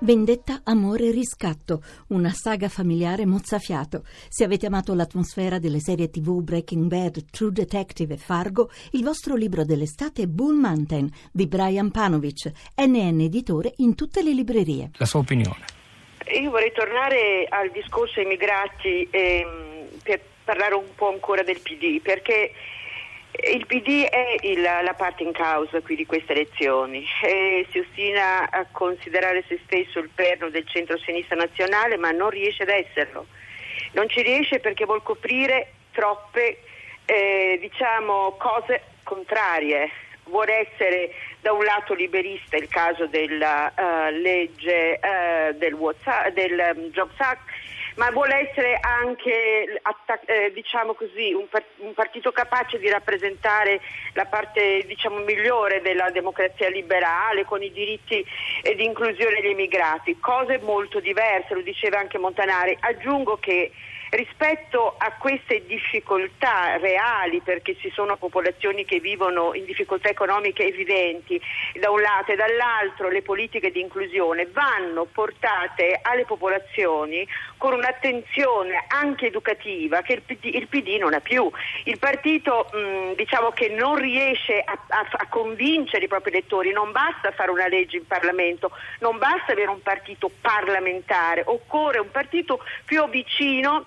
Vendetta, amore, riscatto, una saga familiare mozzafiato. Se avete amato l'atmosfera delle serie tv Breaking Bad, True Detective e Fargo, il vostro libro dell'estate è Bull Mountain di Brian Panovic, NN editore in tutte le librerie. La sua opinione. Io vorrei tornare al discorso immigrati ehm, per parlare un po' ancora del PD, perché il PD è il, la parte in causa qui di queste elezioni e si ostina a considerare se stesso il perno del centro-sinistra nazionale ma non riesce ad esserlo. Non ci riesce perché vuol coprire troppe eh, diciamo, cose contrarie. Vuole essere da un lato liberista il caso della uh, legge uh, del, WhatsApp, del um, Jobs Act ma vuole essere anche eh, diciamo così, un, un, partito capace di rappresentare la parte diciamo, migliore della democrazia liberale con i diritti eh, di inclusione degli immigrati, cose molto diverse, lo diceva anche Montanari. Aggiungo che rispetto a queste difficoltà reali, perché ci sono popolazioni che vivono in difficoltà economiche evidenti da un lato e dall'altro le politiche di inclusione vanno portate alle popolazioni con un'attenzione anche educativa che il PD, il PD non ha più. Il partito mh, diciamo che non riesce a, a, a convincere i propri elettori, non basta fare una legge in Parlamento, non basta avere un partito parlamentare, occorre un partito più vicino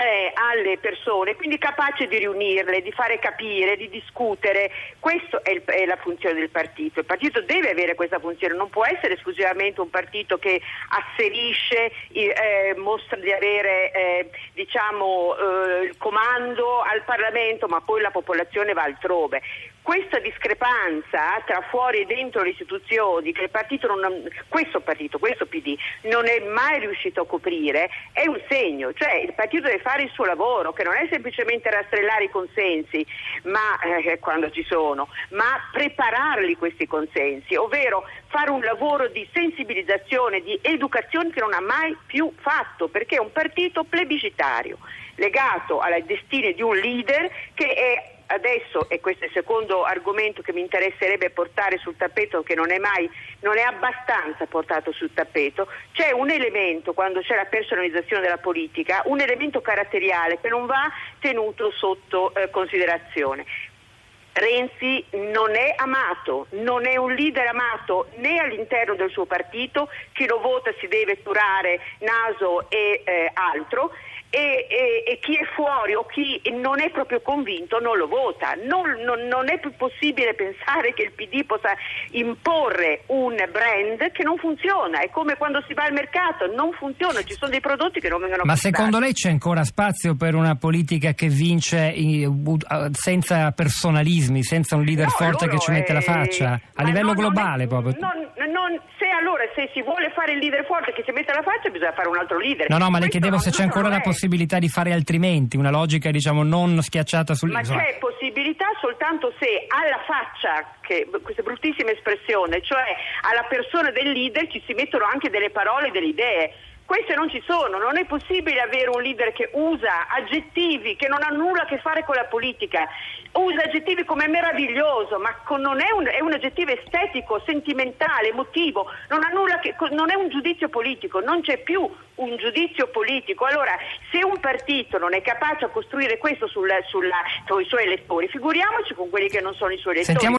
eh, alle persone, quindi capace di riunirle, di fare capire, di discutere. Questa è, è, la funzione del partito. Il partito deve avere questa funzione, non può essere esclusivamente un partito che asserisce, eh, mostra di avere eh, diciamo, eh, il comando al Parlamento, ma poi la popolazione va altrove questa discrepanza tra fuori e dentro le istituzioni che partito non, questo partito, questo PD non è mai riuscito a coprire è un segno, cioè il partito deve fare il suo lavoro che non è semplicemente rastrellare i consensi ma, eh, quando ci sono, ma prepararli questi consensi, ovvero fare un lavoro di sensibilizzazione, di educazione che non ha mai più fatto perché è un partito plebiscitario legato alle destine di un leader che è adesso, e questo è il secondo argomento che mi interesserebbe portare sul tappeto, che non è mai, non è abbastanza portato sul tappeto, c'è un elemento, quando c'è la personalizzazione della politica, un elemento caratteriale che non va tenuto sotto eh, considerazione. Renzi non è amato, non è un leader amato né all'interno del suo partito, chi lo vota si deve curare naso e eh, altro e, e, e, chi è fuori o chi non è proprio convinto non lo vota. Non, non, non, è più possibile pensare che il PD possa imporre un brand che non funziona. È come quando si va al mercato, non funziona, ci sono dei prodotti che non vengono Ma comprati. secondo lei c'è ancora spazio per una politica che vince senza personalismi, senza un leader no, forte che ci mette la faccia? A livello no, globale è, proprio? Non, se allora se si vuole fare il leader forte che ci mette la faccia bisogna fare un altro leader. No, no, ma Questo le chiedevo se c'è ancora la possibilità di fare altrimenti, una logica diciamo non schiacciata sul... Ma c'è possibilità soltanto se alla faccia, che, questa bruttissima espressione, cioè alla persona del leader ci si mettono anche delle parole e delle idee. Queste non ci sono, non è possibile avere un leader che usa aggettivi che non hanno nulla a che fare con la politica, usa aggettivi come meraviglioso, ma è un, è un, aggettivo estetico, sentimentale, emotivo, non, che, non, è un giudizio politico, non c'è più un giudizio politico. Allora, se un partito non è capace a costruire questo sulla, sulla, sui suoi elettori, figuriamoci con quelli che non sono i suoi elettori. Sentiamo